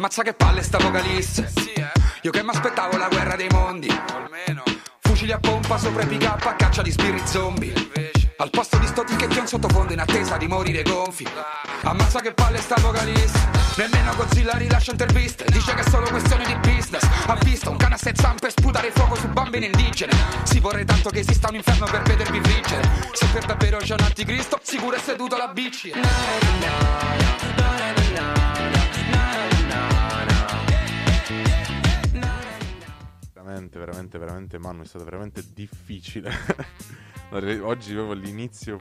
Ammazza che palle sta vocalista. Io che mi aspettavo la guerra dei mondi. Fucili a pompa sopra i pick up a caccia di spiriti zombie. Al posto di sto ticchetti un sottofondo in attesa di morire gonfi. Ammazza che palle sta vocalista Nemmeno Godzilla rilascia interviste. Dice che è solo questione di business. Ha visto un cane a sei zampe sputare fuoco su bambini indigene. Si vorrei tanto che esista un inferno per vedervi friggere. Se per davvero c'è un anticristo Sicuro è seduto la bici Veramente, veramente, veramente, Manu, è stato veramente difficile Oggi avevo l'inizio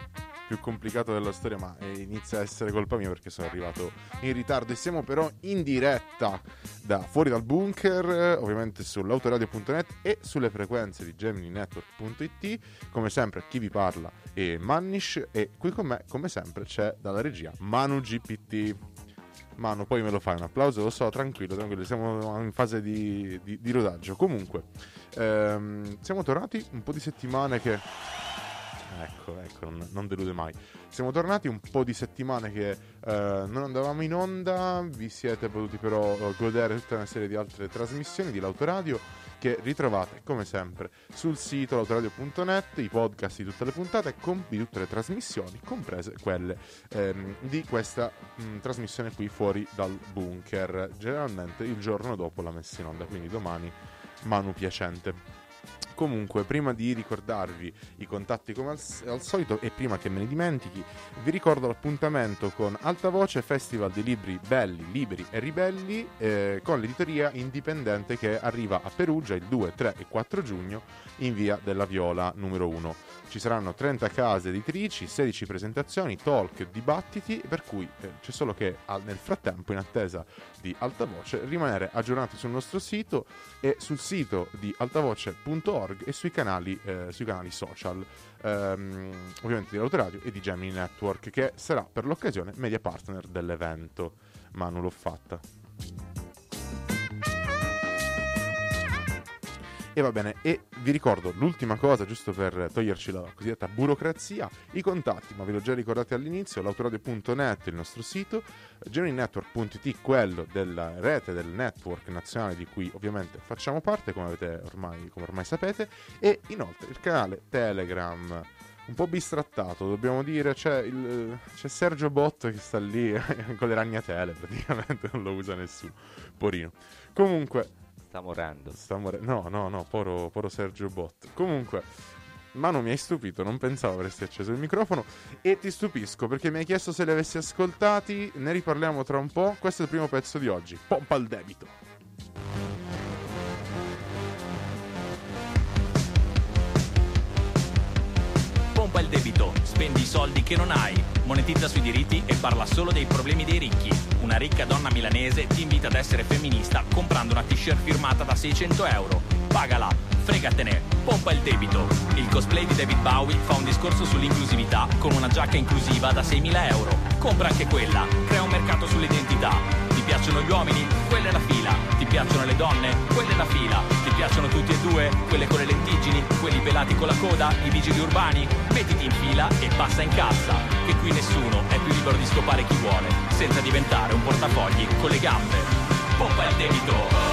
più complicato della storia, ma inizia a essere colpa mia perché sono arrivato in ritardo. E siamo però in diretta da fuori dal bunker, ovviamente sull'autoradio.net e sulle frequenze di GeminiNetwork.it. Come sempre, chi vi parla è Mannish e qui con me, come sempre, c'è dalla regia Manu GPT. Manu, poi me lo fai un applauso, lo so, tranquillo, tranquillo, siamo in fase di, di, di rodaggio. Comunque, ehm, siamo tornati un po' di settimane che Ecco, ecco, non, non, delude mai. Siamo tornati un po' di settimane che eh, non andavamo in onda, vi siete potuti però eh, godere tutta una serie di altre trasmissioni di L'Autoradio che ritrovate come sempre sul sito l'autoradio.net, i podcast di tutte le puntate com- di tutte le trasmissioni, comprese quelle ehm, di questa mh, trasmissione qui fuori dal bunker, generalmente il giorno dopo la messa in onda, quindi domani Manu Piacente. Comunque, prima di ricordarvi i contatti come al, al, solito e prima che me ne dimentichi, vi ricordo l'appuntamento con Alta Voce Festival di Libri Belli, Liberi e Ribelli eh, con l'editoria indipendente che arriva a Perugia il 2, 3 e 4 giugno in via della Viola numero 1. Ci saranno 30 case editrici, 16 presentazioni, talk, dibattiti, per cui eh, c'è solo che nel frattempo, in attesa di Alta Voce, rimanere aggiornati sul nostro sito e sul sito di altavoce.org e sui canali, eh, sui canali social, ehm, ovviamente di Autoradio e di Gemini Network, che sarà per l'occasione media partner dell'evento. Ma non l'ho fatta. E va bene, e vi ricordo l'ultima cosa, giusto per toglierci la cosiddetta burocrazia, i contatti, ma ve l'ho già ricordati all'inizio, l'autoradio.net, il nostro sito, geminetwork.it, quello della rete del network nazionale di cui ovviamente facciamo parte, come, ormai, come ormai sapete, e inoltre il canale Telegram un po' bistrattato, dobbiamo dire. C'è, il, c'è, Sergio Bot che sta lì con le ragnatele, praticamente non lo usa nessuno. Porino. Comunque, Sta morendo. Sta morendo. No, no, no, poro, poro Sergio Bot. Comunque, Manu mi hai stupito, non pensavo avresti acceso il microfono e ti stupisco perché mi hai chiesto se li avessi ascoltati, ne riparliamo tra un po'. Questo è il primo pezzo di oggi. Pompa al debito. Pompa il debito, spendi i soldi che non hai, monetizza sui diritti e parla solo dei problemi dei ricchi una ricca donna milanese ti invita ad essere femminista comprando una t-shirt firmata da 600 euro. Pagala, fregatene, pompa il debito. Il cosplay di David Bowie fa un discorso sull'inclusività con una giacca inclusiva da 6.000 euro. Compra anche quella, crea un mercato sull'identità. Ti piacciono gli uomini? Quella è la fila. Piacciono le donne? Quella è la fila. Ti piacciono tutti e due? Quelle con le lentiggini? Quelli pelati con la coda? I vigili urbani? Mettiti in fila e passa in cassa. Che qui nessuno è più libero di scopare chi vuole, senza diventare un portafogli con le gambe. Pompa il debito!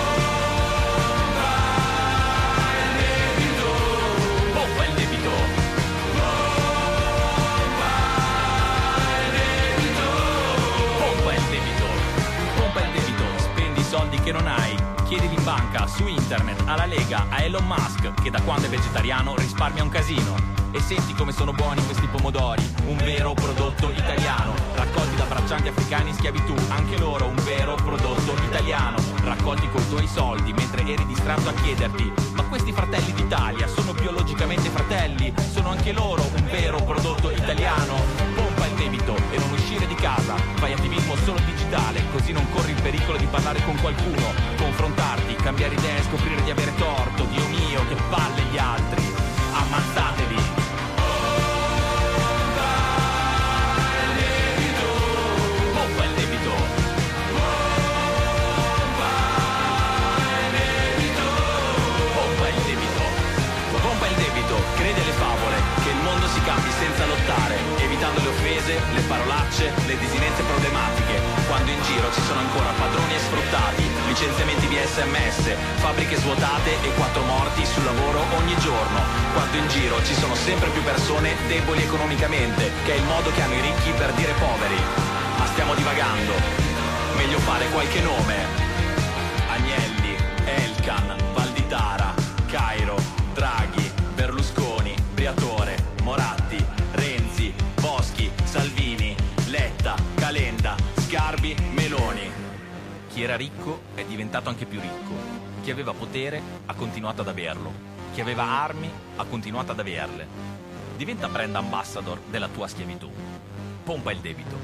Che non hai. Chiedili in banca, su internet, alla Lega, a Elon Musk, che da quando è vegetariano risparmia un casino. E senti come sono buoni questi pomodori, un vero prodotto italiano, raccolti da braccianti africani in schiavitù, anche loro un vero prodotto italiano, raccolti coi tuoi soldi mentre eri distratto a chiederti, ma questi fratelli d'Italia sono biologicamente fratelli, sono anche loro un vero prodotto italiano? debito e non uscire di casa. Fai attivismo solo digitale, così non corri il pericolo di parlare con qualcuno, confrontarti, cambiare idee, scoprire di avere torto. Dio mio, che palle gli altri. Ammazzatevi. Evitando le parolacce, le disinenze problematiche, quando in giro ci sono ancora padroni e sfruttati licenziamenti via sms, fabbriche svuotate e quattro morti sul lavoro ogni giorno, quando in giro ci sono sempre più persone deboli economicamente, che è il modo che hanno i ricchi per dire poveri. Ma stiamo divagando, meglio fare qualche nome. Agnelli, Elkan, Valditara, Cairo, Draghi, era ricco è diventato anche più ricco. Chi aveva potere ha continuato ad averlo. Chi aveva armi ha continuato ad averle. Diventa brand ambassador della tua schiavitù. Pompa il debito.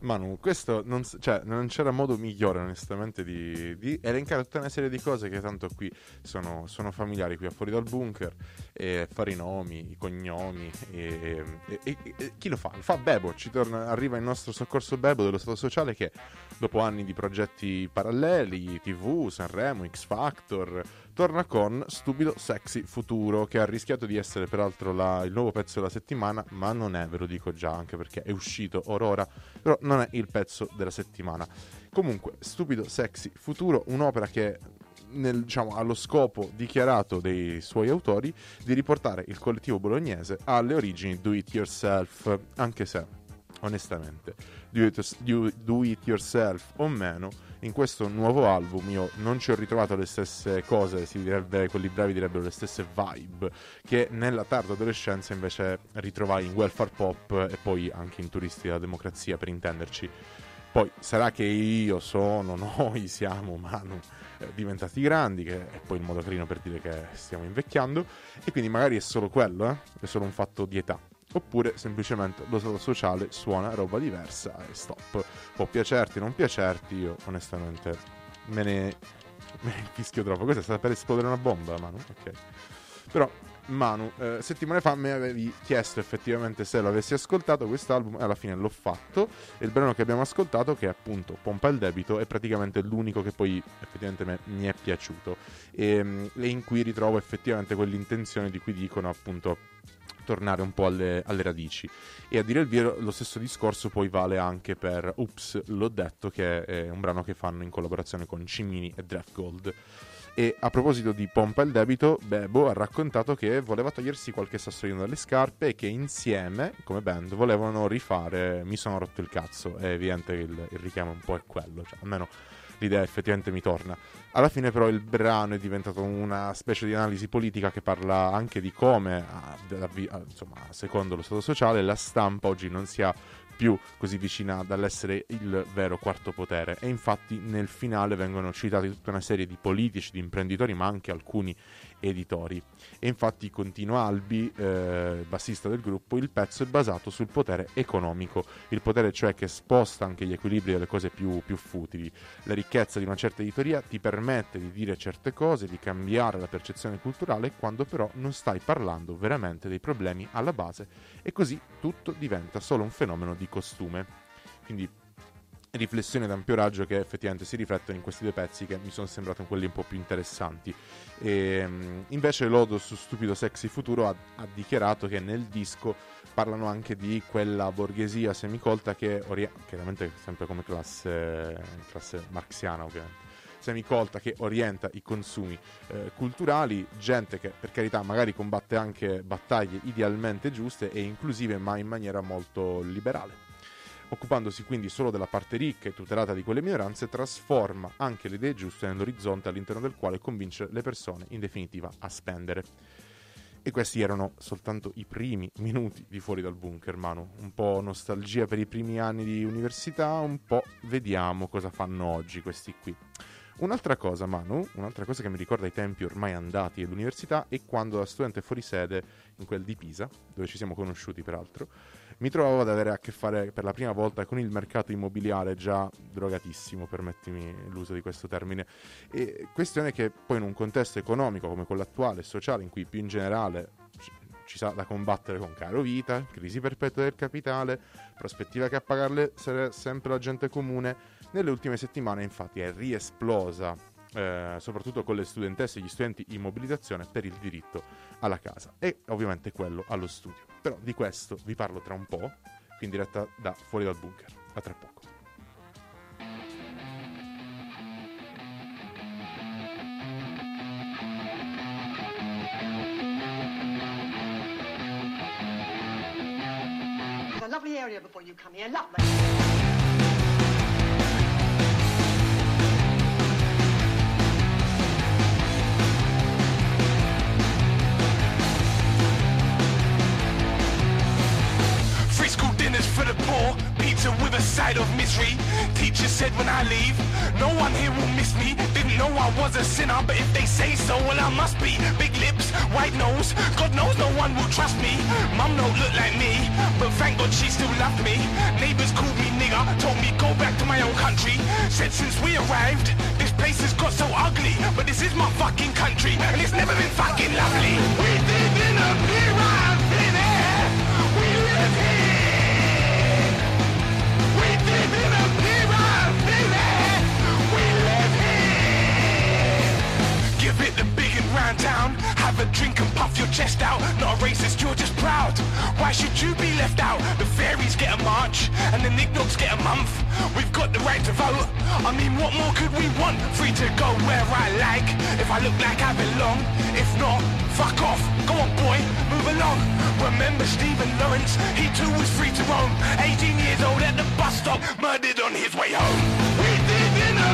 Manu, questo non, cioè, non c'era modo migliore onestamente di, di elencare tutta una serie di cose che tanto qui sono, sono familiari qui a fuori dal bunker, e fare i nomi, i cognomi, e, e- e- e chi lo fa? Lo fa Bebo, ci torna, arriva il nostro soccorso Bebo dello Stato Sociale che dopo anni di progetti paralleli, TV, Sanremo, X Factor, torna con Stupido Sexy Futuro, che ha rischiato di essere peraltro la- il nuovo pezzo della settimana, ma non è, ve lo dico già, anche perché è uscito orora, però non è il pezzo della settimana. Comunque, Stupido Sexy Futuro, un'opera che nel- diciamo, ha lo scopo dichiarato dei suoi autori di riportare il collettivo bolognese alle origini do it yourself, anche se onestamente do it, do- it yourself o meno in questo nuovo album io non ci ho ritrovato le stesse cose, si direbbe, quelli bravi direbbero le stesse vibe che nella tarda adolescenza invece ritrovai in welfare pop e poi anche in turisti della democrazia per intenderci. Poi sarà che io sono, noi siamo, Manu, eh, diventati grandi, che è poi il modo carino per dire che stiamo invecchiando, e quindi magari è solo quello, eh? è solo un fatto di età. Oppure semplicemente lo stato sociale suona roba diversa e stop. Può piacerti, non piacerti, io onestamente me ne, me ne fischio troppo. Questa è stata per esplodere una bomba, Manu. Ok. Però, Manu, eh, settimane fa mi avevi chiesto effettivamente se l'avessi ascoltato quest'album e alla fine l'ho fatto. E il brano che abbiamo ascoltato, che è appunto Pompa il debito, è praticamente l'unico che poi effettivamente me- mi è piaciuto. E, mm, e in cui ritrovo effettivamente quell'intenzione di cui dicono appunto tornare un po' alle, alle radici. E a dire il vero, lo stesso discorso poi vale anche per Ups, l'ho detto, che è un brano che fanno in collaborazione con Cimini e Draft Gold. E a proposito di pompa il debito, Bebo ha raccontato che voleva togliersi qualche sassolino dalle scarpe e che insieme, come band, volevano rifare Mi sono rotto il cazzo. È evidente che il, il richiamo un po' è quello, cioè almeno l'idea effettivamente mi torna. Alla fine però il brano è diventato una specie di analisi politica che parla anche di come, a- della vi- a- insomma, secondo lo Stato sociale, la stampa oggi non sia più così vicina dall'essere il vero quarto potere e infatti nel finale vengono citati tutta una serie di politici, di imprenditori ma anche alcuni editori e infatti continua Albi, eh, bassista del gruppo, il pezzo è basato sul potere economico, il potere cioè che sposta anche gli equilibri delle cose più, più futili. La ricchezza di una certa editoria ti permette di dire certe cose, di cambiare la percezione culturale quando però non stai parlando veramente dei problemi alla base e così tutto diventa solo un fenomeno di costume. Quindi riflessione d'ampio raggio che effettivamente si riflettono in questi due pezzi che mi sono sembrati quelli un po' più interessanti. E, mm, invece Lodo su Stupido Sexy Futuro ha, ha dichiarato che nel disco parlano anche di quella borghesia semicolta che ori- chiaramente sempre come classe, classe marxiana ovviamente semicolta che orienta i consumi eh, culturali, gente che per carità magari combatte anche battaglie idealmente giuste e inclusive ma in maniera molto liberale occupandosi quindi solo della parte ricca e tutelata di quelle minoranze, trasforma anche le idee giuste nell'orizzonte all'interno del quale convince le persone, in definitiva, a spendere. E questi erano soltanto i primi minuti di fuori dal bunker, Manu. Un po' nostalgia per i primi anni di università, un po' vediamo cosa fanno oggi questi qui. Un'altra cosa, Manu, un'altra cosa che mi ricorda i tempi ormai andati dell'università è quando da studente fuori sede, in quel di Pisa, dove ci siamo conosciuti peraltro, mi trovavo ad avere a che fare per la prima volta con il mercato immobiliare già drogatissimo, permettimi l'uso di questo termine. E questione che poi in un contesto economico come quello attuale e sociale, in cui più in generale ci- ci sa da combattere con caro vita, crisi perpetua del capitale, prospettiva che a pagarle sarà sempre la gente comune, nelle ultime settimane infatti è riesplosa eh, soprattutto con le studentesse e gli studenti in mobilitazione per il diritto alla casa e ovviamente quello allo studio. Però di questo vi parlo tra un po', qui in diretta da fuori dal bunker. A tra poco. Area before you come here, lovely. With a side of misery. Teacher said when I leave, no one here will miss me. Didn't know I was a sinner, but if they say so, well I must be. Big lips, white nose, God knows no one will trust me. Mum don't look like me, but thank God she still loved me. Neighbors called me nigger, told me go back to my own country. Said since we arrived, this place has got so ugly, but this is my fucking country, and it's never been fucking lovely. We live in a round town. Have a drink and puff your chest out. Not a racist, you're just proud. Why should you be left out? The fairies get a march and the knickknacks get a month. We've got the right to vote. I mean, what more could we want? Free to go where I like. If I look like I belong. If not, fuck off. Go on, boy, move along. Remember Stephen Lawrence? He too was free to roam. 18 years old at the bus stop, murdered on his way home. We live in a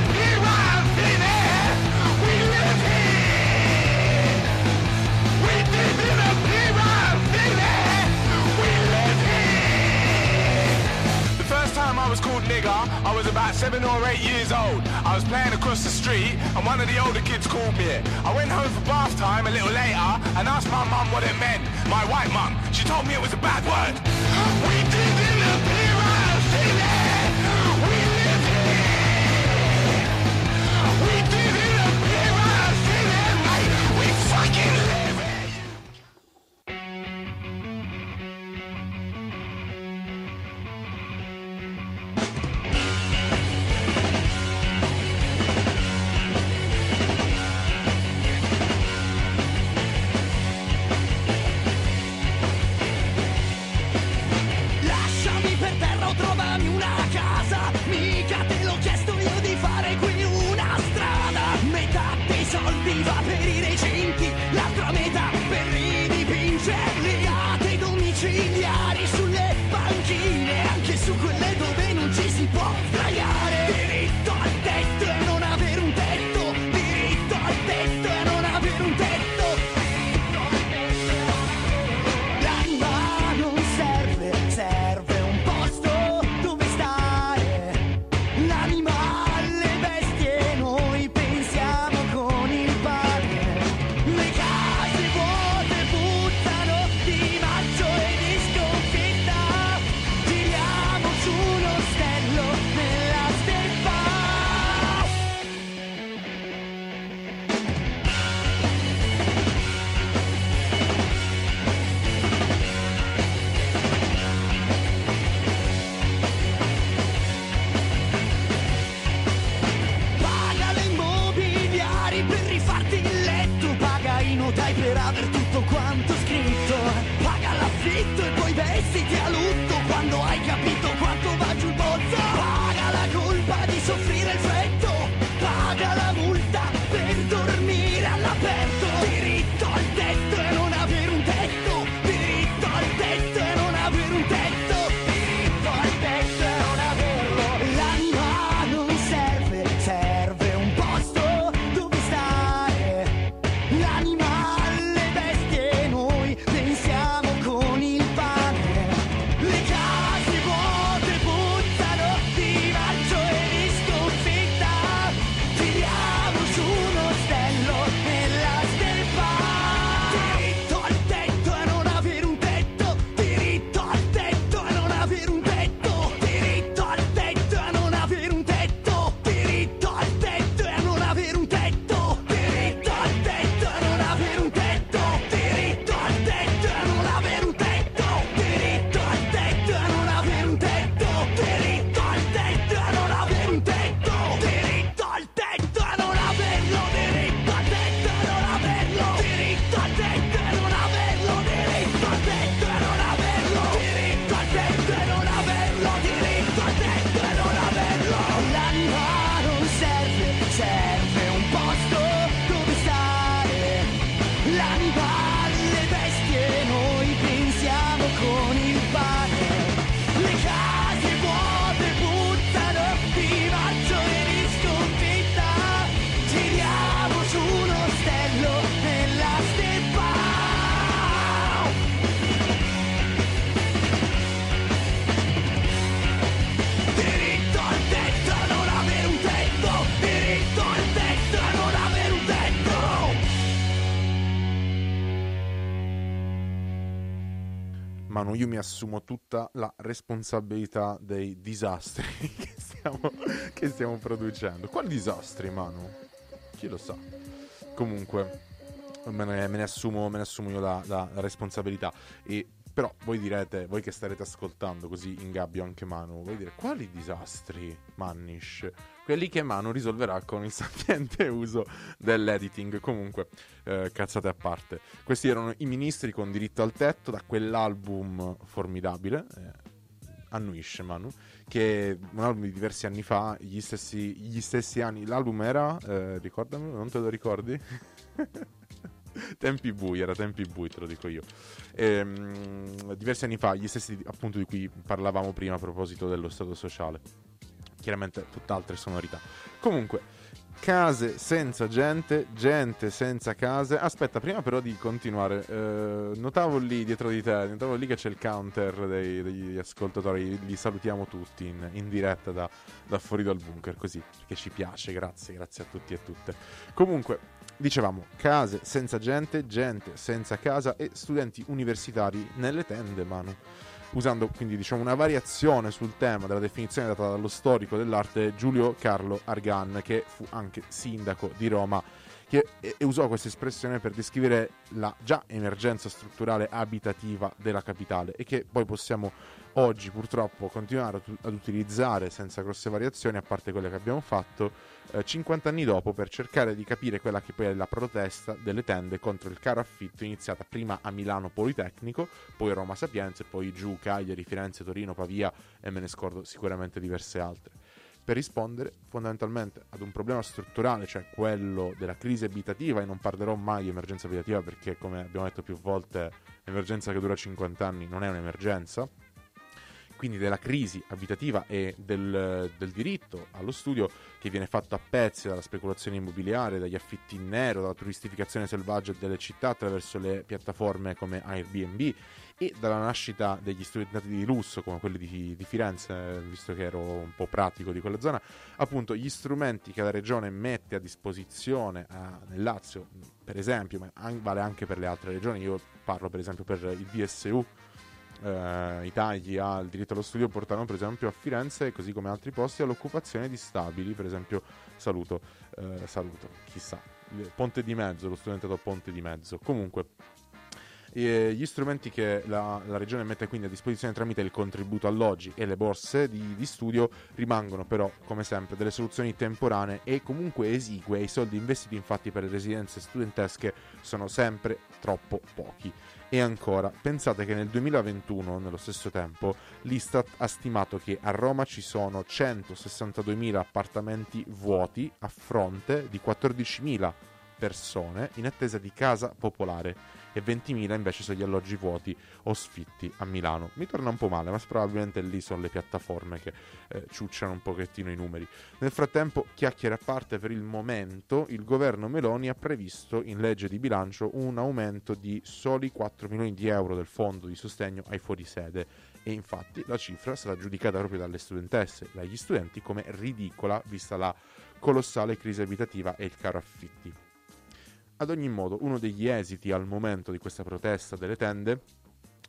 Time I was called nigger, I was about seven or eight years old. I was playing across the street, and one of the older kids called me. it. I went home for bath time a little later and asked my mum what it meant. My white mum, she told me it was a bad word. We live mi assumo tutta la responsabilità dei disastri che stiamo, che stiamo producendo. Quali disastri, Manu? Chi lo sa? Comunque, me ne, me ne assumo, me ne assumo io la, la- la responsabilità. E però voi direte, voi che starete ascoltando così in gabbio anche Manu, voi dire quali disastri, Mannish? Quelli che Manu risolverà con il sapiente uso dell'editing. Comunque, eh, cazzate a parte. Questi erano i ministri con diritto al tetto da quell'album formidabile. Eh, annuisce Manu che è un album di diversi anni fa gli stessi, gli stessi anni l'album era eh, ricordamelo non te lo ricordi tempi bui era tempi bui te lo dico io Ehm, diversi anni fa gli stessi appunto di cui parlavamo prima a proposito dello stato sociale chiaramente tutt'altre sonorità comunque case senza gente, gente senza case. Aspetta, prima però di continuare, eh, notavo lì dietro di te, notavo lì che c'è il counter dei- degli ascoltatori, li salutiamo tutti in, in diretta da, da fuori dal bunker, così, perché ci piace, grazie, grazie a tutti e tutte. Comunque, dicevamo, case senza gente, gente senza casa e studenti universitari nelle tende, Manu usando quindi diciamo una variazione sul tema della definizione data dallo storico dell'arte Giulio Carlo Argan, che fu anche sindaco di Roma, che usò questa espressione per descrivere la già emergenza strutturale abitativa della capitale e che poi possiamo oggi purtroppo continuare ad utilizzare senza grosse variazioni, a parte quelle che abbiamo fatto, eh, 50 anni dopo per cercare di capire quella che poi è la protesta delle tende contro il caro affitto iniziata prima a Milano Politecnico, poi Roma Sapienza e poi giù Cagliari, Firenze, Torino, Pavia e me ne scordo sicuramente diverse altre. Per rispondere fondamentalmente ad un problema strutturale, cioè quello della crisi abitativa, e non parlerò mai di emergenza abitativa perché, come abbiamo detto più volte, l'emergenza che dura 50 anni non è un'emergenza, quindi della crisi abitativa e del, del diritto allo studio che viene fatto a pezzi dalla speculazione immobiliare, dagli affitti in nero, dalla turistificazione selvaggia delle città attraverso le piattaforme come Airbnb e dalla nascita degli studentati di lusso come quelli di, di Firenze, visto che ero un po' pratico di quella zona, appunto gli strumenti che la regione mette a disposizione a- nel Lazio, per esempio, ma an- vale anche per le altre regioni, io parlo per esempio per il DSU, eh, i tagli al diritto allo studio portano per esempio a Firenze, così come altri posti, all'occupazione di stabili, per esempio saluto, eh, saluto, chissà, Ponte di Mezzo, lo studentato Ponte di Mezzo. Comunque, gli strumenti che la, la regione mette quindi a disposizione tramite il contributo alloggi e le borse di, di studio rimangono però, come sempre, delle soluzioni temporanee e comunque esigue. I soldi investiti infatti per le residenze studentesche sono sempre troppo pochi. E ancora, pensate che nel 2021, nello stesso tempo, l'Istat ha stimato che a Roma ci sono 162.000 appartamenti vuoti a fronte di 14.000 persone in attesa di casa popolare e 20.000 invece sono gli alloggi vuoti o sfitti a Milano. Mi torna un po' male, ma probabilmente lì sono le piattaforme che eh, ciucciano un pochettino i numeri. Nel frattempo, chiacchiere a parte, per il momento il governo Meloni ha previsto in legge di bilancio un aumento di soli 4 milioni di euro del fondo di sostegno ai fuorisede e infatti la cifra sarà giudicata proprio dalle studentesse dagli studenti come ridicola vista la colossale crisi abitativa e il caro affitti. Ad ogni modo, uno degli esiti al momento di questa protesta delle tende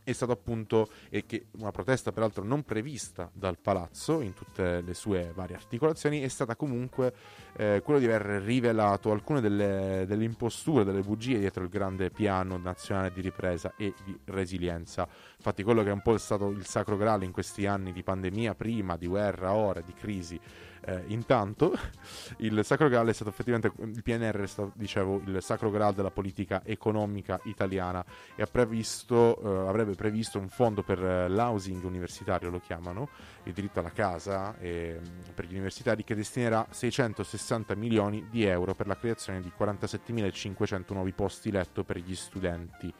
è stato appunto che una protesta peraltro non prevista dal palazzo in tutte le sue varie articolazioni è stata comunque eh, quello di aver rivelato alcune delle, delle imposture, delle bugie dietro il grande piano nazionale di ripresa e di resilienza. Infatti quello che è un po' stato il sacro grale in questi anni di pandemia, prima, di guerra, ora, di crisi, eh, intanto il Sacro Graal è stato effettivamente il PNR è stato, dicevo, il Sacro Graal della politica economica italiana e previsto, eh, avrebbe previsto un fondo per eh, l'housing universitario, lo chiamano, il diritto alla casa eh, per gli universitari che destinerà 660 milioni di euro per la creazione di 47.500 nuovi posti letto per gli studenti.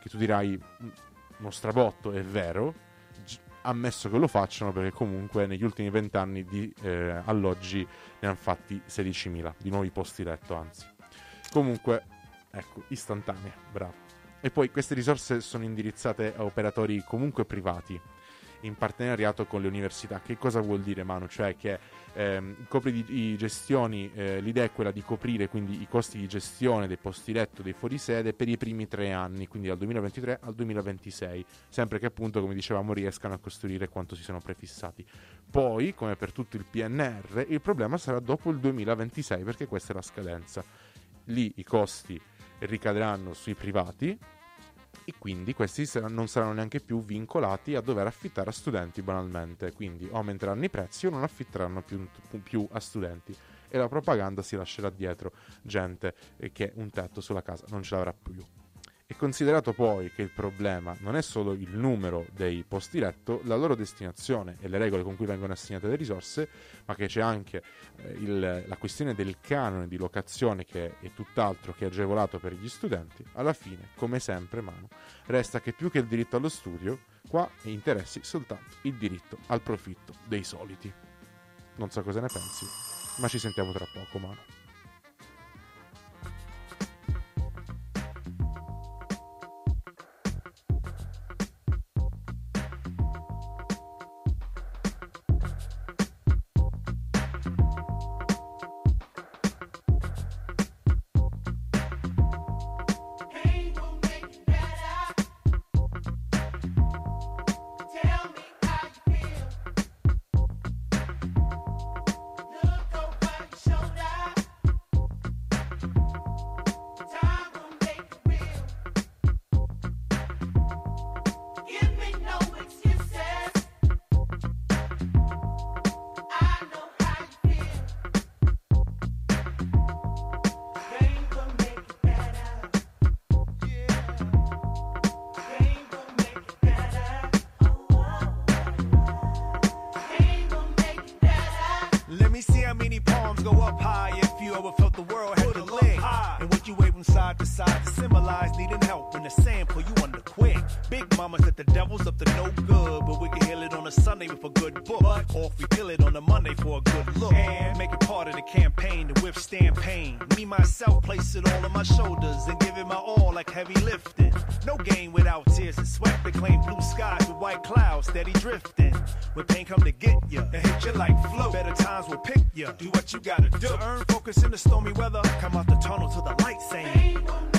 Che tu dirai "Mm, uno strabotto, è vero, ammesso che lo facciano perché comunque negli ultimi vent'anni di eh, alloggi ne hanno fatti 16.000 di nuovi posti letto anzi. Comunque ecco istantanea bravo. E poi queste risorse sono indirizzate a operatori comunque privati in partenariato con le università. Che cosa vuol dire, Manu? Cioè che ehm, copri di, gestioni, eh, l'idea è quella di coprire quindi i costi di gestione dei posti letto, dei fuorisede per i primi tre anni, quindi dal 2023 al 2026, sempre che appunto, come dicevamo, riescano a costruire quanto si sono prefissati. Poi, come per tutto il PNR, il problema sarà dopo il 2026, perché questa è la scadenza. Lì i costi ricadranno sui privati, e quindi questi non saranno neanche più vincolati a dover affittare a studenti banalmente, quindi aumenteranno i prezzi o non affitteranno più, più a studenti. E la propaganda si lascerà dietro. Gente che un tetto sulla casa non ce l'avrà più. E considerato poi che il problema non è solo il numero dei posti letto, la loro destinazione e le regole con cui vengono assegnate le risorse, ma che c'è anche eh, il, la questione del canone di locazione che è tutt'altro che agevolato per gli studenti, alla fine, come sempre, mano, resta che più che il diritto allo studio, qua interessi soltanto il diritto al profitto dei soliti. Non so cosa ne pensi, ma ci sentiamo tra poco, mano. in the sand for you on the quick. Big mama said the devil's up to no good, but we can heal it on a Sunday with a good book. But, or if we kill it on a Monday for a good look. And make it part of the campaign to withstand pain. Me, myself, place it all on my shoulders and give it my all like heavy lifting. No game without tears and sweat to claim blue skies with white clouds steady drifting. When pain come to get you it hit you like flow, better times will pick you. Do what you gotta do. To earn focus in the stormy weather, come out the tunnel to the light saying.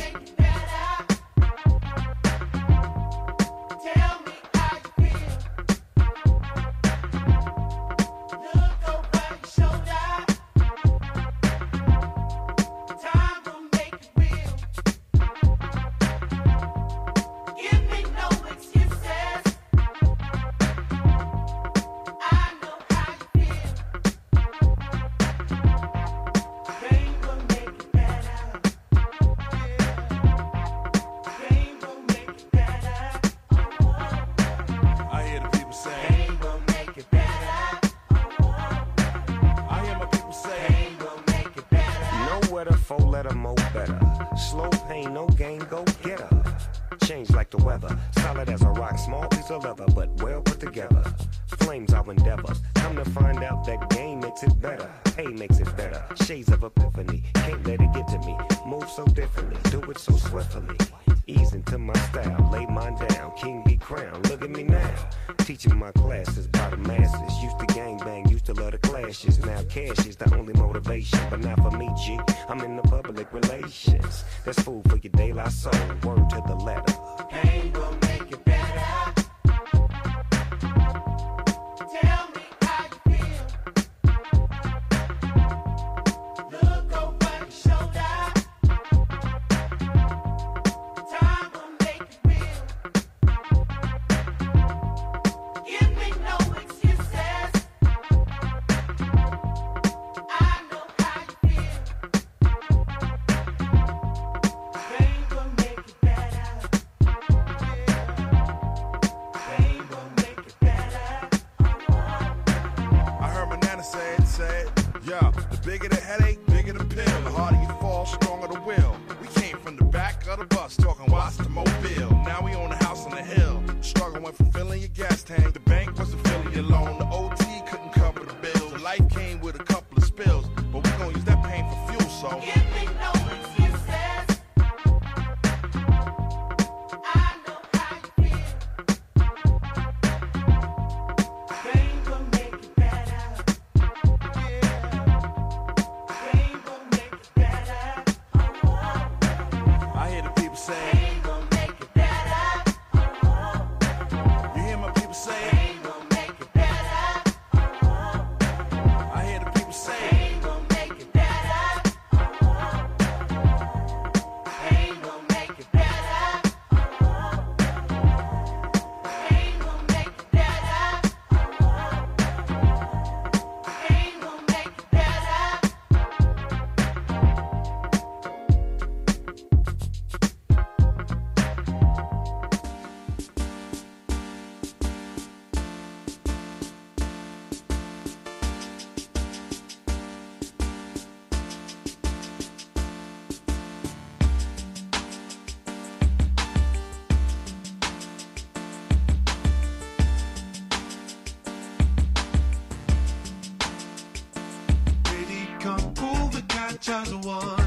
child one.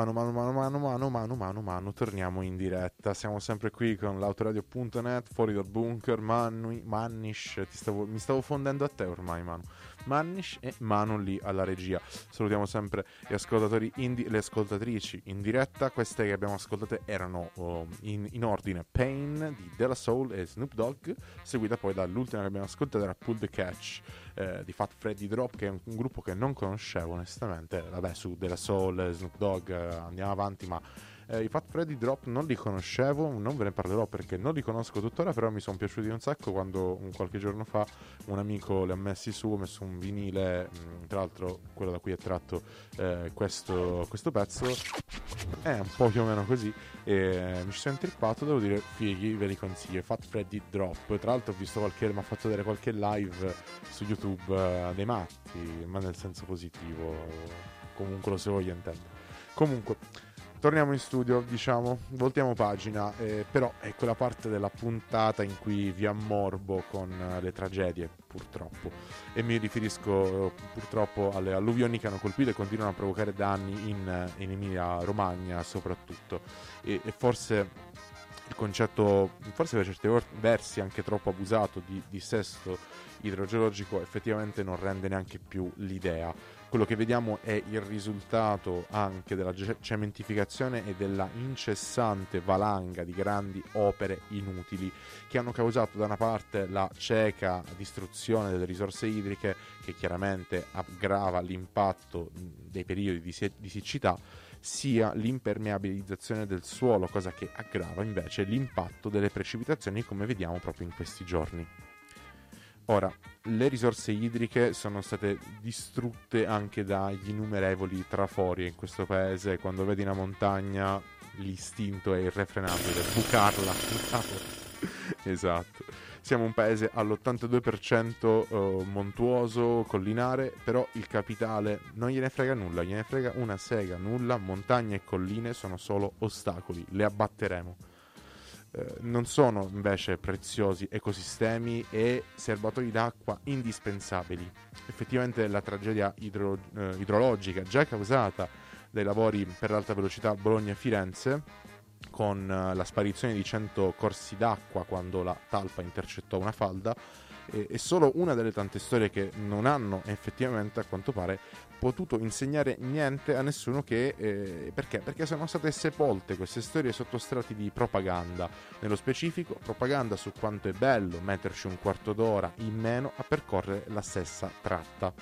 Mano, mano, mano, mano, mano, mano, mano, mano, torniamo in diretta. Siamo sempre qui con l'autoradio.net, fuori dal bunker, Manui, Mannish, stavo, mi stavo fondendo a te ormai, Manu. Mannish e Manu lì alla regia. Salutiamo sempre gli ascoltatori, di, le ascoltatrici in diretta. Queste che abbiamo ascoltate erano um, in, in, ordine Pain di Della Soul e Snoop Dogg, seguita poi dall'ultima che abbiamo ascoltato era Pull the Catch eh, di Fat Freddy Drop, che è un, un, gruppo che non conoscevo onestamente. Vabbè, su della Soul, Snoop Dogg, eh, andiamo avanti, ma eh, I Fat Freddy Drop non li conoscevo, non ve ne parlerò perché non li conosco tuttora, però mi sono piaciuti un sacco quando un, qualche giorno fa un amico li ha messi su, ho messo un vinile, mm, tra l'altro quello da cui è tratto eh, questo, questo, pezzo, è un po' più o meno così, e mi ci sono intrippato, devo dire fighi, ve li consiglio, Fat Freddy Drop, tra l'altro ho visto qualche, mi ha fatto vedere qualche live su YouTube eh, dei matti, ma nel senso positivo, comunque lo se voglio intendere. Comunque torniamo in studio, diciamo, voltiamo pagina, eh, però è quella parte della puntata in cui vi ammorbo con eh, le tragedie, purtroppo. E mi riferisco purtroppo alle alluvioni che hanno colpito e continuano a provocare danni in, eh, in Emilia Romagna soprattutto. E, e forse il concetto, forse per certi versi anche troppo abusato di dissesto idrogeologico, effettivamente non rende neanche più l'idea quello che vediamo è il risultato anche della cementificazione e della incessante valanga di grandi opere inutili che hanno causato da una parte la cieca distruzione delle risorse idriche che chiaramente aggrava l'impatto dei periodi di, di siccità sia l'impermeabilizzazione del suolo, cosa che aggrava invece l'impatto delle precipitazioni come vediamo proprio in questi giorni. Ora, le risorse idriche sono state distrutte anche dagli innumerevoli trafori in questo paese. Quando vedi una montagna, l'istinto è irrefrenabile, bucarla. esatto. Siamo un paese all'82% eh, montuoso, collinare, però il capitale non gliene frega nulla, gliene frega una sega, nulla, montagne e colline sono solo ostacoli, le abbatteremo. Eh, non sono invece preziosi ecosistemi e serbatoi d'acqua indispensabili. Effettivamente la tragedia idro, eh, idrologica già causata dai lavori per l'alta velocità Bologna-Firenze con eh, la sparizione di 100 corsi d'acqua quando la talpa intercettò una falda è solo una delle tante storie che non hanno effettivamente a quanto pare potuto insegnare niente a nessuno che... Eh, perché? Perché sono state sepolte queste storie sotto strati di propaganda. Nello specifico, propaganda su quanto è bello metterci un quarto d'ora in meno a percorrere la stessa tratta.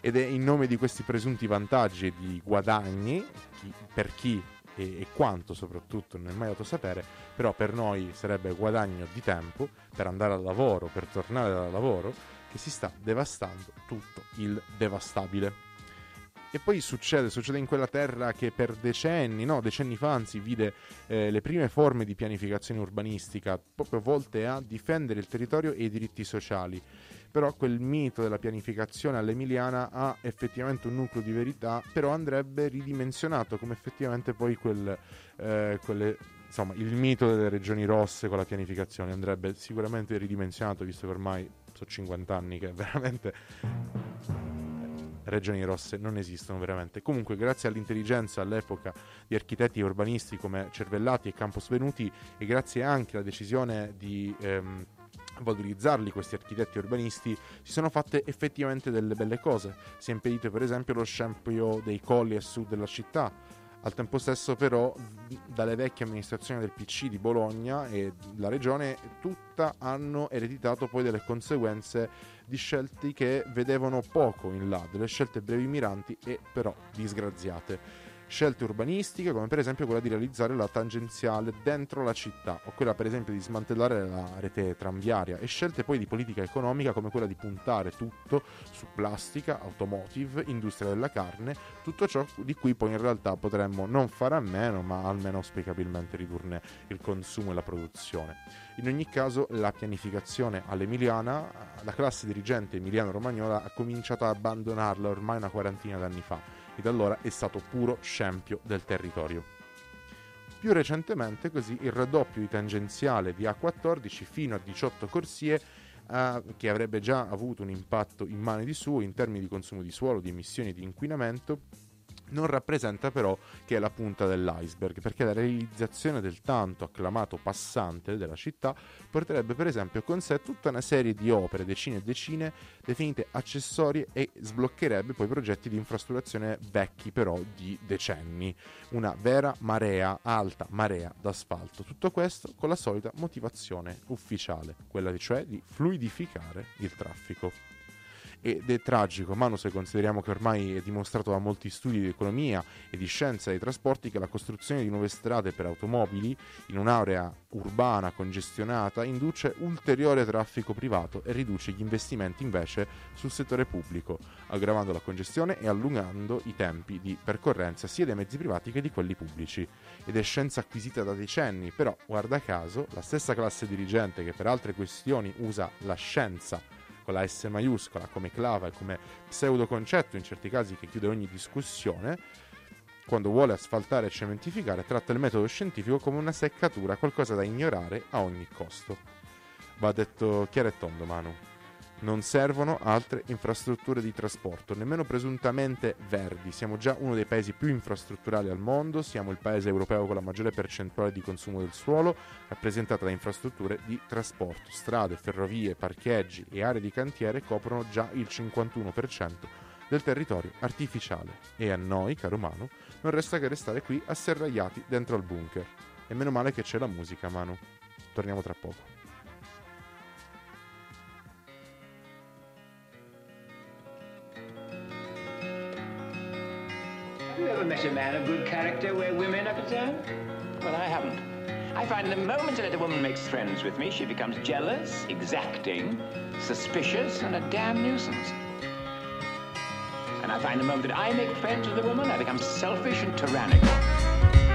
Ed è in nome di questi presunti vantaggi e di guadagni, chi, per chi e, e, quanto soprattutto non è mai dato sapere, però per noi sarebbe guadagno di tempo per andare al lavoro, per tornare dal lavoro, che si sta devastando tutto il devastabile. E poi succede, succede in quella terra che per decenni, no, decenni fa anzi, vide eh, le prime forme di pianificazione urbanistica proprio volte a difendere il territorio e i diritti sociali. Però quel mito della pianificazione all'emiliana ha effettivamente un nucleo di verità, però andrebbe ridimensionato come effettivamente poi quel, eh, quelle, insomma, il mito delle regioni rosse con la pianificazione andrebbe sicuramente ridimensionato, visto che ormai sono 50 anni che veramente regioni rosse non esistono veramente. Comunque, grazie all'intelligenza all'epoca di architetti e urbanisti come Cervellati e Campos Venuti e grazie anche alla decisione di ehm, valorizzarli questi architetti urbanisti si sono fatte effettivamente delle belle cose. Si è impedito per esempio lo scempio dei colli a sud della città, al tempo stesso però dalle vecchie amministrazioni del PC di Bologna e la regione tutta hanno ereditato poi delle conseguenze di scelte che vedevano poco in là, delle scelte brevi miranti e però disgraziate scelte urbanistiche come per esempio quella di realizzare la tangenziale dentro la città o quella per esempio di smantellare la rete tranviaria e scelte poi di politica economica come quella di puntare tutto su plastica, automotive, industria della carne, tutto ciò di cui poi in realtà potremmo non fare a meno ma almeno auspicabilmente ridurne il consumo e la produzione. In ogni caso la pianificazione all'emiliana, la classe dirigente emiliano-romagnola ha cominciato ad abbandonarla ormai una quarantina d'anni fa da allora è stato puro scempio del territorio. Più recentemente così il raddoppio di tangenziale di A14 fino a 18 corsie eh, che avrebbe già avuto un impatto immane di suo in termini di consumo di suolo, di emissioni di inquinamento non rappresenta però che è la punta dell'iceberg, perché la realizzazione del tanto acclamato passante della città porterebbe per esempio con sé tutta una serie di opere, decine e decine, definite accessorie e sbloccherebbe poi progetti di infrastrutturazione vecchi però di decenni. Una vera marea, alta marea d'asfalto. Tutto questo con la solita motivazione ufficiale, quella cioè di fluidificare il traffico. Ed è tragico, Manu, se consideriamo che ormai è dimostrato da molti studi di economia e di scienza dei trasporti che la costruzione di nuove strade per automobili in un'area urbana congestionata induce ulteriore traffico privato e riduce gli investimenti invece sul settore pubblico, aggravando la congestione e allungando i tempi di percorrenza sia dei mezzi privati che di quelli pubblici. Ed è scienza acquisita da decenni, però guarda caso, la stessa classe dirigente che per altre questioni usa la scienza con la S maiuscola come clava e come pseudo concetto in certi casi che chiude ogni discussione, quando vuole asfaltare e cementificare, tratta il metodo scientifico come una seccatura, qualcosa da ignorare a ogni costo. Va detto chiaro e tondo, Manu. Non servono altre infrastrutture di trasporto, nemmeno presuntamente verdi. Siamo già uno dei paesi più infrastrutturali al mondo, siamo il paese europeo con la maggiore percentuale di consumo del suolo, rappresentata da infrastrutture di trasporto. Strade, ferrovie, parcheggi e aree di cantiere coprono già il 51% del territorio artificiale. E a noi, caro Manu, non resta che restare qui asserragliati dentro al bunker. E meno male che c'è la musica, Manu. Torniamo tra poco. You ever met a man of good character where women are concerned? Well, I haven't. I find the moment that a woman makes friends with me, she becomes jealous, exacting, suspicious, and a damn nuisance. And I find the moment that I make friends with a woman, I become selfish and tyrannical.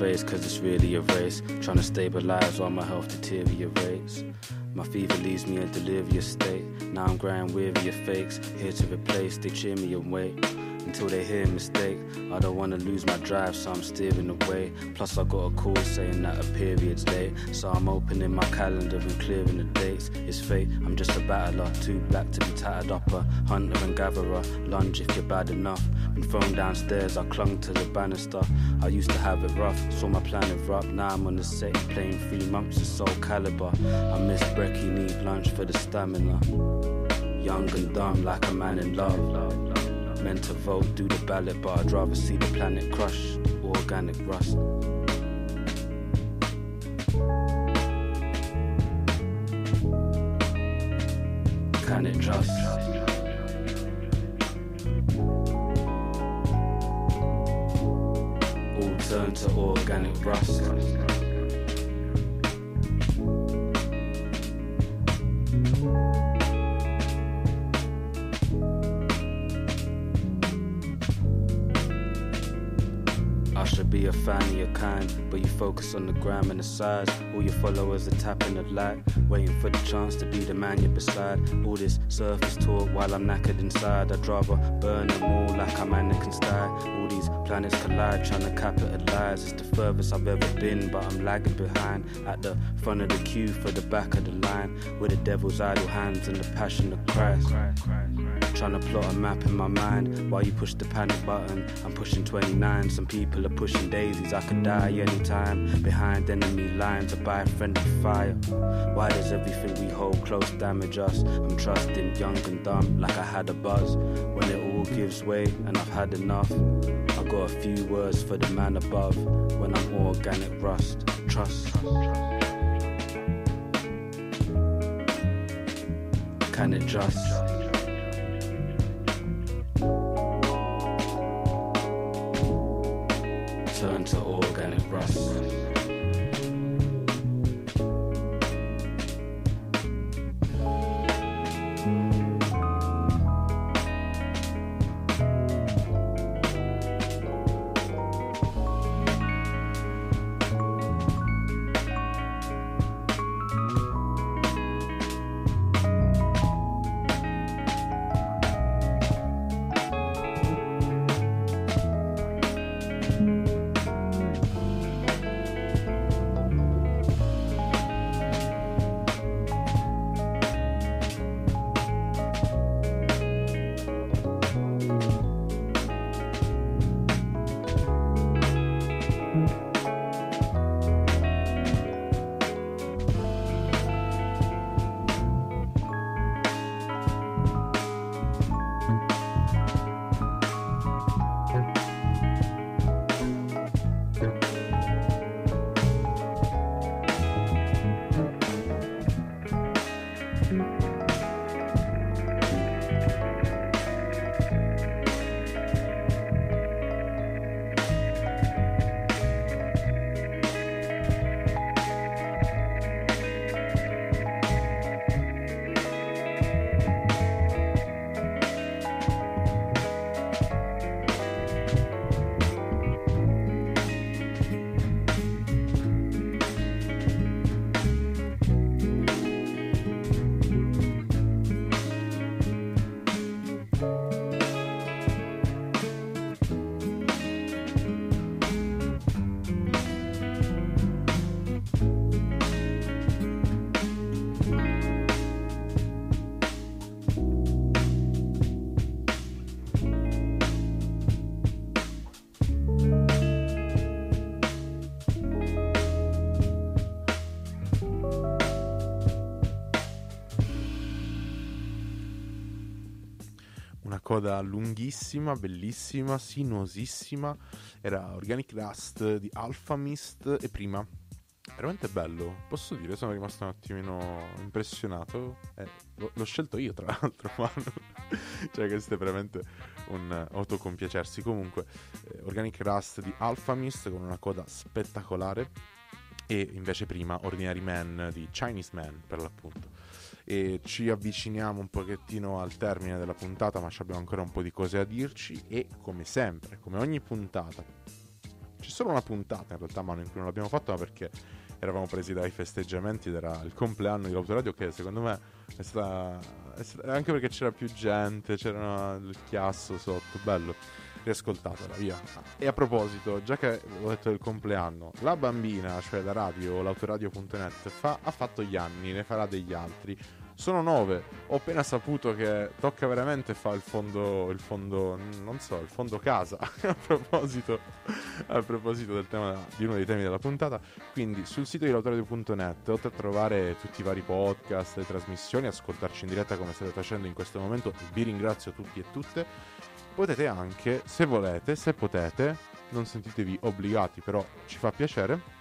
Cause it's really a race. Trying to stabilize while my health deteriorates. My fever leaves me in delirious state. Now I'm growing weary of fakes. Here to replace, they cheer me and wait until they hear a mistake. I don't wanna lose my drive, so I'm steering away. Plus, I got a call saying that a period's late. So I'm opening my calendar and clearing the dates. It's fate, I'm just a battler, too black to be tattered up. A hunter and gatherer, lunge if you're bad enough. Been thrown downstairs, I clung to the banister. I used to have it rough, saw my plan erupt. Now I'm on the set, playing three months of Soul Caliber. I miss brekkie, need lunch for the stamina. Young and dumb, like a man in love. Meant to vote, do the ballot, but I'd rather see the planet crush. Organic rust. Can it trust? All turn to organic rust. Kind, but you focus on the gram and the size. All your followers are tapping the light, waiting for the chance to be the man you're beside. All this surface talk while I'm knackered inside. I'd rather burn them all like I'm Anakin style. All these planets collide, trying to capitalize. It's the furthest I've ever been, but I'm lagging behind. At the front of the queue for the back of the line, with the devil's idle hands and the passion of Christ. Trying to plot a map in my mind while you push the panic button. I'm pushing 29. Some people are pushing daisies. I could die anytime. Behind enemy lines, to buy friendly fire. Why does everything we hold close damage us? I'm trusting young and dumb like I had a buzz. When it all gives way and I've had enough, I got a few words for the man above. When I'm organic rust, trust. Can it just? Organic coda lunghissima, bellissima, sinuosissima. Era Organic Rust di Alpha Mist e prima. Veramente bello, posso dire, sono rimasto un attimino impressionato. Eh, l'ho, scelto io, tra l'altro, Manu. cioè, questo è veramente un autocompiacersi. Comunque, eh, Organic Rust di Alpha Mist con una coda spettacolare. E invece prima Ordinary Man di Chinese Man, per l'appunto e ci avviciniamo un pochettino al termine della puntata, ma abbiamo ancora un po' di cose a dirci e come sempre, come ogni puntata, c'è solo una puntata in realtà, mano, in cui non l'abbiamo fatto, ma perché eravamo presi dai festeggiamenti ed era il compleanno di Autoradio che secondo me è stata, è stata- anche perché c'era più gente, c'era il chiasso sotto, bello. Riascoltatela, via. E a proposito, già che ho detto del compleanno, la bambina, cioè la radio, l'autoradio.net, fa- ha fatto gli anni, ne farà degli altri. Sono nove. Ho appena saputo che tocca veramente fare il fondo, il fondo, non so, il fondo casa. a, proposito, a proposito del tema, di uno dei temi della puntata. Quindi sul sito di l'autoradio.net, oltre a trovare tutti i vari podcast, le trasmissioni, ascoltarci in diretta come state facendo in questo momento, vi ringrazio tutti e tutte. Potete anche, se volete, se potete, non sentitevi obbligati, però ci fa piacere.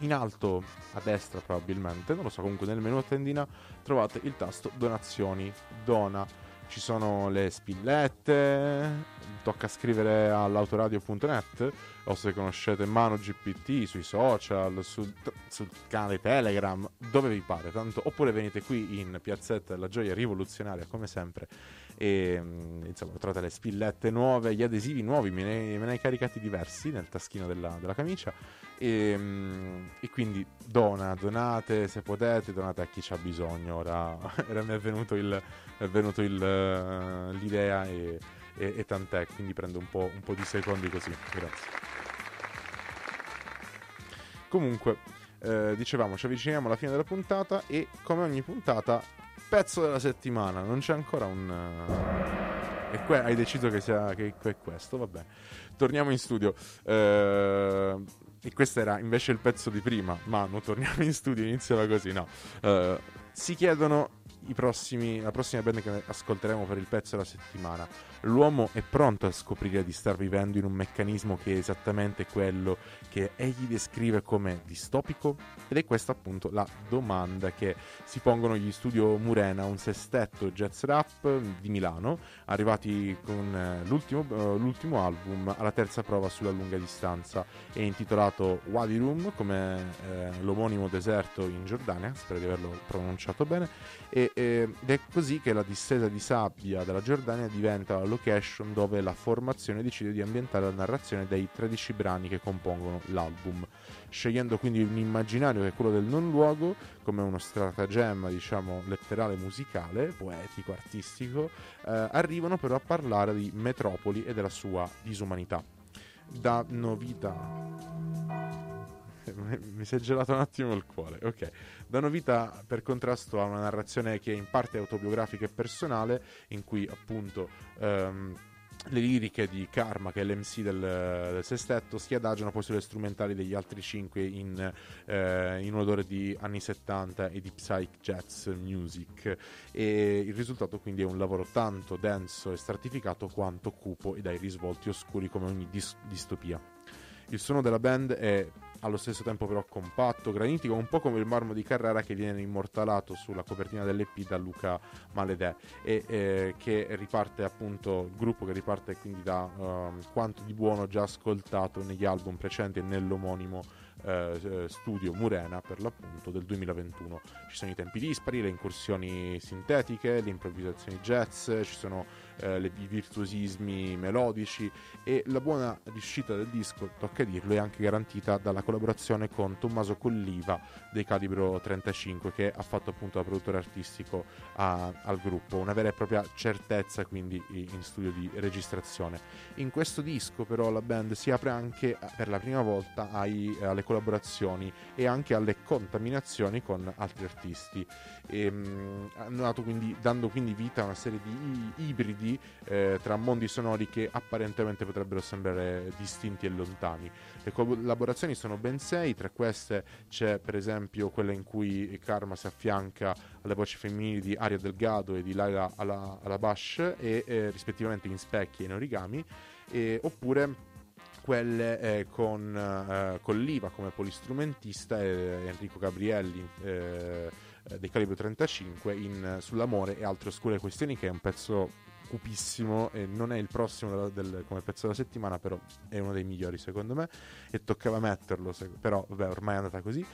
In alto a destra probabilmente, non lo so, comunque nel menu a tendina trovate il tasto donazioni, dona. Ci sono le spillette, tocca scrivere all'autoradio.net o se conoscete Mano GPT sui social, sul, sul canale Telegram, dove vi pare, tanto, oppure venite qui in Piazzetta della Gioia Rivoluzionaria come sempre e mm, insomma trovate le spillette nuove, gli adesivi nuovi, me ne, me ne hai caricati diversi nel taschino della, della camicia e, mm, e quindi dona, donate se potete, donate a chi c'ha bisogno. Ora, ora mi è venuto, il, è venuto il, eh, l'idea e, e- e tant'è, quindi prendo un po', un po' di secondi così. Grazie. Comunque, eh, dicevamo, ci avviciniamo alla fine della puntata e come ogni puntata, pezzo della settimana. Non c'è ancora un... eh, E que- hai deciso che sia che è questo, vabbè. Torniamo in studio. Eh, e questo era invece il pezzo di prima. Manu, torniamo in studio, iniziava così, no. Eh, si chiedono prossimi, la prossima band che ascolteremo per il pezzo della settimana. L'uomo è pronto a scoprire di star vivendo in un meccanismo che è esattamente quello che egli descrive come distopico? Ed è questa appunto la domanda che si pongono gli studio Murena, un sestetto jazz rap di Milano, arrivati con eh, l'ultimo, eh, l'ultimo album alla terza prova sulla lunga distanza. È intitolato Wadi Rum, come eh, l'omonimo deserto in Giordania, spero di averlo pronunciato bene, e, eh, ed è così che la distesa di sabbia della Giordania diventa la location dove la formazione decide di ambientare la narrazione dei 13 brani che compongono l'album, scegliendo quindi un immaginario che è quello del non luogo come uno stratagemma, diciamo, letterale musicale, poetico, artistico, eh, arrivano però a parlare di metropoli e della sua disumanità. Danno vita mi si è gelato un attimo il cuore. Ok, danno vita per contrasto a una narrazione che è in parte autobiografica e personale, in cui appunto ehm, le liriche di Karma, che è l'MC del, del sestetto, si adagiano poi sulle strumentali degli altri cinque in, eh, in un odore di anni 70 e di psych jazz music. E il risultato quindi è un lavoro tanto denso e stratificato quanto cupo e dai risvolti oscuri come ogni dis- distopia. Il suono della band è allo stesso tempo però compatto, granitico, un po' come il marmo di Carrara che viene immortalato sulla copertina dell'EP da Luca Maledè e eh, che riparte appunto, il gruppo che riparte quindi da ehm, quanto di buono già ascoltato negli album precedenti e nell'omonimo eh, eh, studio Murena per l'appunto del 2021. Ci sono i tempi dispari, le incursioni sintetiche, le improvvisazioni jazz, ci sono eh, le- i virtuosismi melodici e la buona riuscita del disco, tocca dirlo, è anche garantita dalla collaborazione con Tommaso Colliva dei Calibro 35 che ha fatto appunto da produttore artistico a- al gruppo, una vera e propria certezza quindi in studio di registrazione. In questo disco però la band si apre anche eh, per la prima volta ai- alle collaborazioni e anche alle contaminazioni con altri artisti, e, mh, hanno dato quindi- dando quindi vita a una serie di i- ibridi eh, tra mondi sonori che apparentemente potrebbero sembrare distinti e lontani. Le collaborazioni sono ben sei, tra queste c'è per esempio quella in cui Karma si affianca alle voci femminili di Aria Delgado e di Laila Ala- Alabash e eh, rispettivamente in Specchi e in Origami, e- oppure quelle eh, con, eh, con l'IVA come polistrumentista e Enrico Gabrielli eh, eh, dei Calibro 35 in Sull'amore e altre oscure questioni che è un pezzo cupissimo e non è il prossimo della- del- come pezzo della settimana però è uno dei migliori secondo me e toccava metterlo se- però vabbè ormai è andata così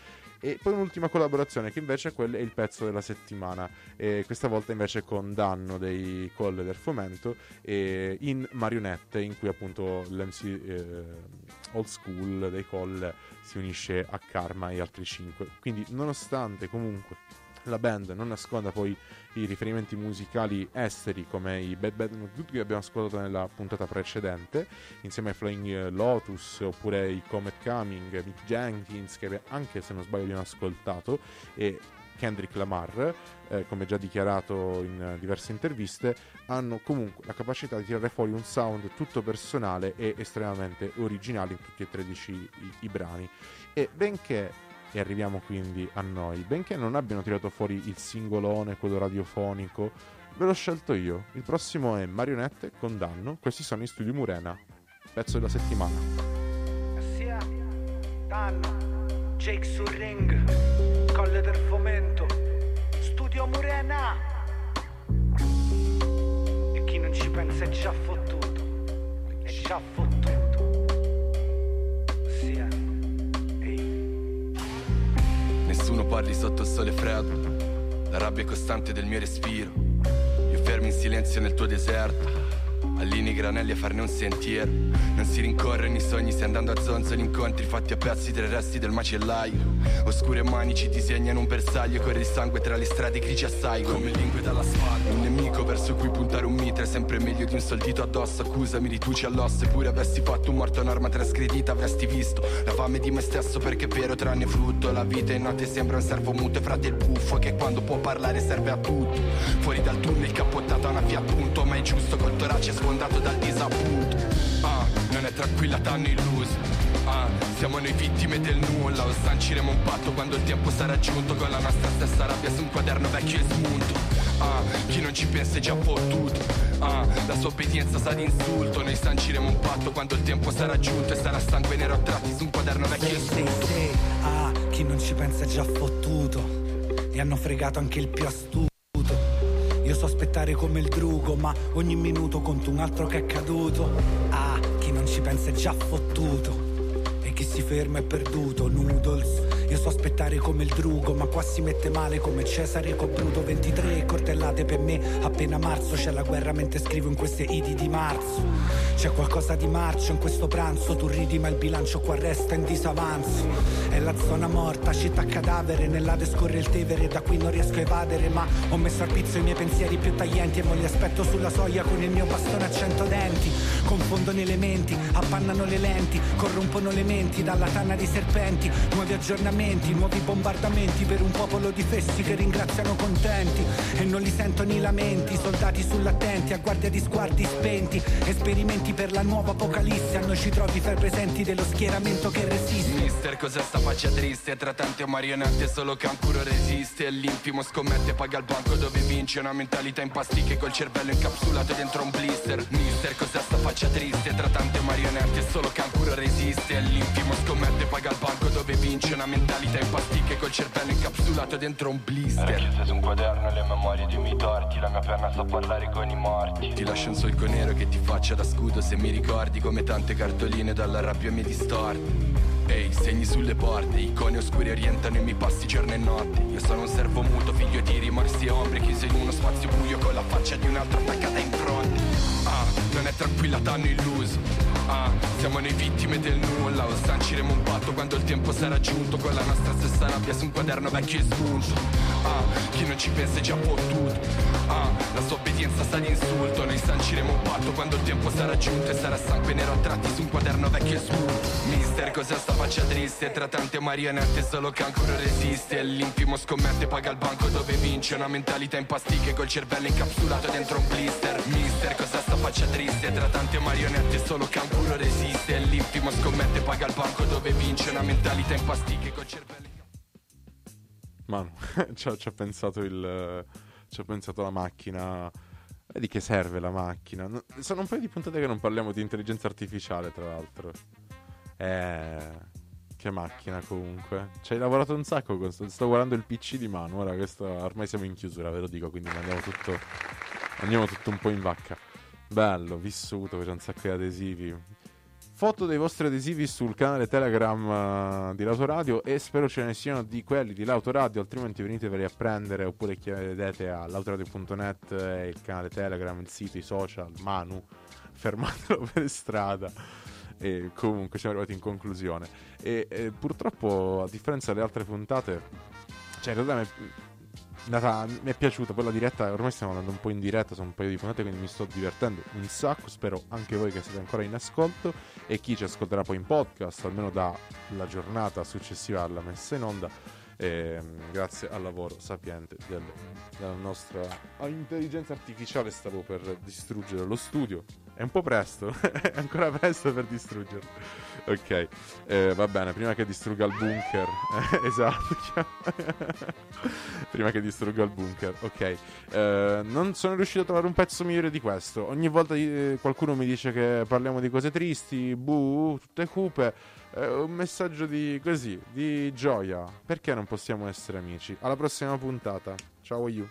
E poi un'ultima collaborazione che invece è, quel- è il pezzo della settimana, e questa volta invece con Danno dei Colle del Fomento e in marionette in cui appunto l'MC eh, Old School dei Colle si unisce a Karma e altri cinque. Quindi nonostante comunque la band non nasconda poi i riferimenti musicali esteri come i Bad Bad Not che abbiamo ascoltato nella puntata precedente insieme ai Flying Lotus oppure i Comet Coming, Mick Jenkins che anche se non sbaglio abbiamo ascoltato e Kendrick Lamar eh, come già dichiarato in eh, diverse interviste hanno comunque la capacità di tirare fuori un sound tutto personale e estremamente originale in tutti e 13 i, i brani. E benché e arriviamo quindi a noi. Benché non abbiano tirato fuori il singolone, quello radiofonico, ve l'ho scelto io. Il prossimo è Marionette con Danno. Questi sono i studi Murena. Pezzo della settimana. Sia Danno, Jake sul Colle del Fomento, Studio Murena. E chi non ci pensa è già fottuto, è già fottuto. Sia, Nessuno parli sotto il sole freddo, la rabbia costante del mio respiro. Io fermo in silenzio nel tuo deserto, allinei i granelli a farne un sentiero. Non si rincorrono i sogni, stai andando a zonzo, gli incontri fatti a pezzi tra i resti del macellaio. Oscure mani ci disegnano un bersaglio, corre il sangue tra le strade grigie assai. Come lingue dall'asfalto, un nemico verso cui puntare un mitra è sempre meglio di un soldito addosso. Accusami, riduci all'osso, eppure avessi fatto un morto un'arma trasgredita, avresti visto la fame di me stesso perché è vero tranne frutto. La vita in notte sembra un servo muto e frate il buffo che quando può parlare serve a tutto. Fuori dal tunnel cappottata una Fiat punto, ma è giusto col torace sfondato dal disappunto. Ah, non è tranquilla, t'hanno illuso. Ah, siamo noi vittime del nulla, o sanciremo un patto quando il tempo sarà giunto con la nostra stessa rabbia su un quaderno vecchio e smunto. Ah, chi non ci pensa è già fottuto. Ah, la sua obbedienza sa di insulto, noi sanciremo un patto quando il tempo sarà giunto e sarà sangue nero a tratti su un quaderno vecchio e Sì, smunto. sì, ah, chi non ci pensa è già fottuto. E hanno fregato anche il più astuto. Io so aspettare come il drugo, ma ogni minuto conto un altro che è caduto. Ah, chi non ci pensa è già fottuto. E chi si ferma è perduto, noodles. Io so aspettare come il drugo, ma qua si mette male come Cesare Cobruto. 23 cortellate per me, appena marzo c'è la guerra mentre scrivo in queste idi di marzo. C'è qualcosa di marcio in questo pranzo, tu ridi ma il bilancio qua resta in disavanzo. È la zona morta, città cadavere, nell'Ade scorre il Tevere, da qui non riesco a evadere, ma ho messo al pizzo i miei pensieri più taglienti e mo li aspetto sulla soglia con il mio bastone a cento denti. Confondono elementi, appannano le lenti, corrompono le menti dalla tana di serpenti, nuovi aggiornamenti, nuovi bombardamenti per un popolo di fessi che ringraziano contenti e non li sentono i lamenti, soldati sull'attenti a guardia di sguardi spenti, esperimenti per la nuova apocalisse, a noi ci trovi fra presenti dello schieramento che resiste. Mister, cos'è sta faccia triste? Tra tante marionette solo Cancuro resiste. L'infimo scommette, paga il banco dove vince. Una mentalità in pasticche col cervello incapsulato dentro un blister. Mister, cos'è sta faccia triste? Tra tante marionette solo Cancuro resiste. L'infimo scommette, paga il banco dove vince. Una mentalità in pasticche col cervello incapsulato dentro un blister. Racchiuse su un quaderno le memorie dei miei torti La mia penna sa parlare con i morti Ti lascio un solco nero che ti faccia da scudo se mi ricordi come tante cartoline dalla rabbia mi distorti. Ehi, segni sulle porte, icone oscuri orientano i miei passi giorno e notte. Io sono un servo muto, figlio di rimorsi e ombre, chiuso in uno spazio buio con la faccia di un altro attaccata in fronte. Ah, non è tranquilla, t'hanno illuso. Ah, siamo noi vittime del nulla, o sanciremo un patto quando il tempo sarà giunto con la nostra stessa rabbia su un quaderno vecchio e spunto. Ah, chi non ci pensa è già fottuto. Ah, la sua obbedienza di insulto, noi sanciremo un patto quando il tempo sarà giunto e sarà sangue nero a tratti su un quaderno vecchio e spunto. Mister, cos'è sta faccia triste? Tra tante marionette solo cancro resiste. E l'infimo scommette, paga il banco dove vince. Una mentalità in pasticche col cervello incapsulato dentro un blister. Mister, cos'è sta faccia triste? Tra tante marionette solo cancro resiste. L'infimo scommette, paga il banco dove vince. Una mentalità in pasticche col cervello Manu, ci ha, pensato il. Ci ha pensato la macchina. E di che serve la macchina? No- sono un paio di puntate che non parliamo di intelligenza artificiale, tra l'altro. Eh. Che macchina comunque. Ci hai lavorato un sacco con sto, guardando il PC di Manu. Ora questo ormai siamo in chiusura, ve lo dico, quindi andiamo tutto. Andiamo tutto un po' in vacca. Bello, vissuto, c'è un sacco di adesivi. foto dei vostri adesivi sul canale Telegram eh, di L'Autoradio e spero ce ne siano di quelli di L'Autoradio, altrimenti veniteveli a prendere oppure chiedete a l'autoradio.net eh, il canale Telegram, il sito, i social, Manu, fermatelo per strada. E comunque siamo arrivati in conclusione. E, e purtroppo, a differenza delle altre puntate, cioè in realtà andata- mi è piaciuta. Poi la diretta, ormai stiamo andando un po' in diretta, sono un paio di puntate, quindi mi sto divertendo un sacco. Spero anche voi che siete ancora in ascolto e chi ci ascolterà poi in podcast, almeno dalla giornata successiva alla messa in onda. Ehm, grazie al lavoro sapiente del- della nostra intelligenza artificiale stavo per distruggere lo studio. È un po' presto, è ancora presto per distruggerlo. Ok, eh, va bene, prima che distrugga il bunker. esatto. prima che distrugga il bunker, ok. Eh, non sono riuscito a trovare un pezzo migliore di questo. Ogni volta eh, qualcuno mi dice che parliamo di cose tristi, buh, tutte cupe. Eh, un messaggio di così, di gioia. Perché non possiamo essere amici? Alla prossima puntata. Ciao you.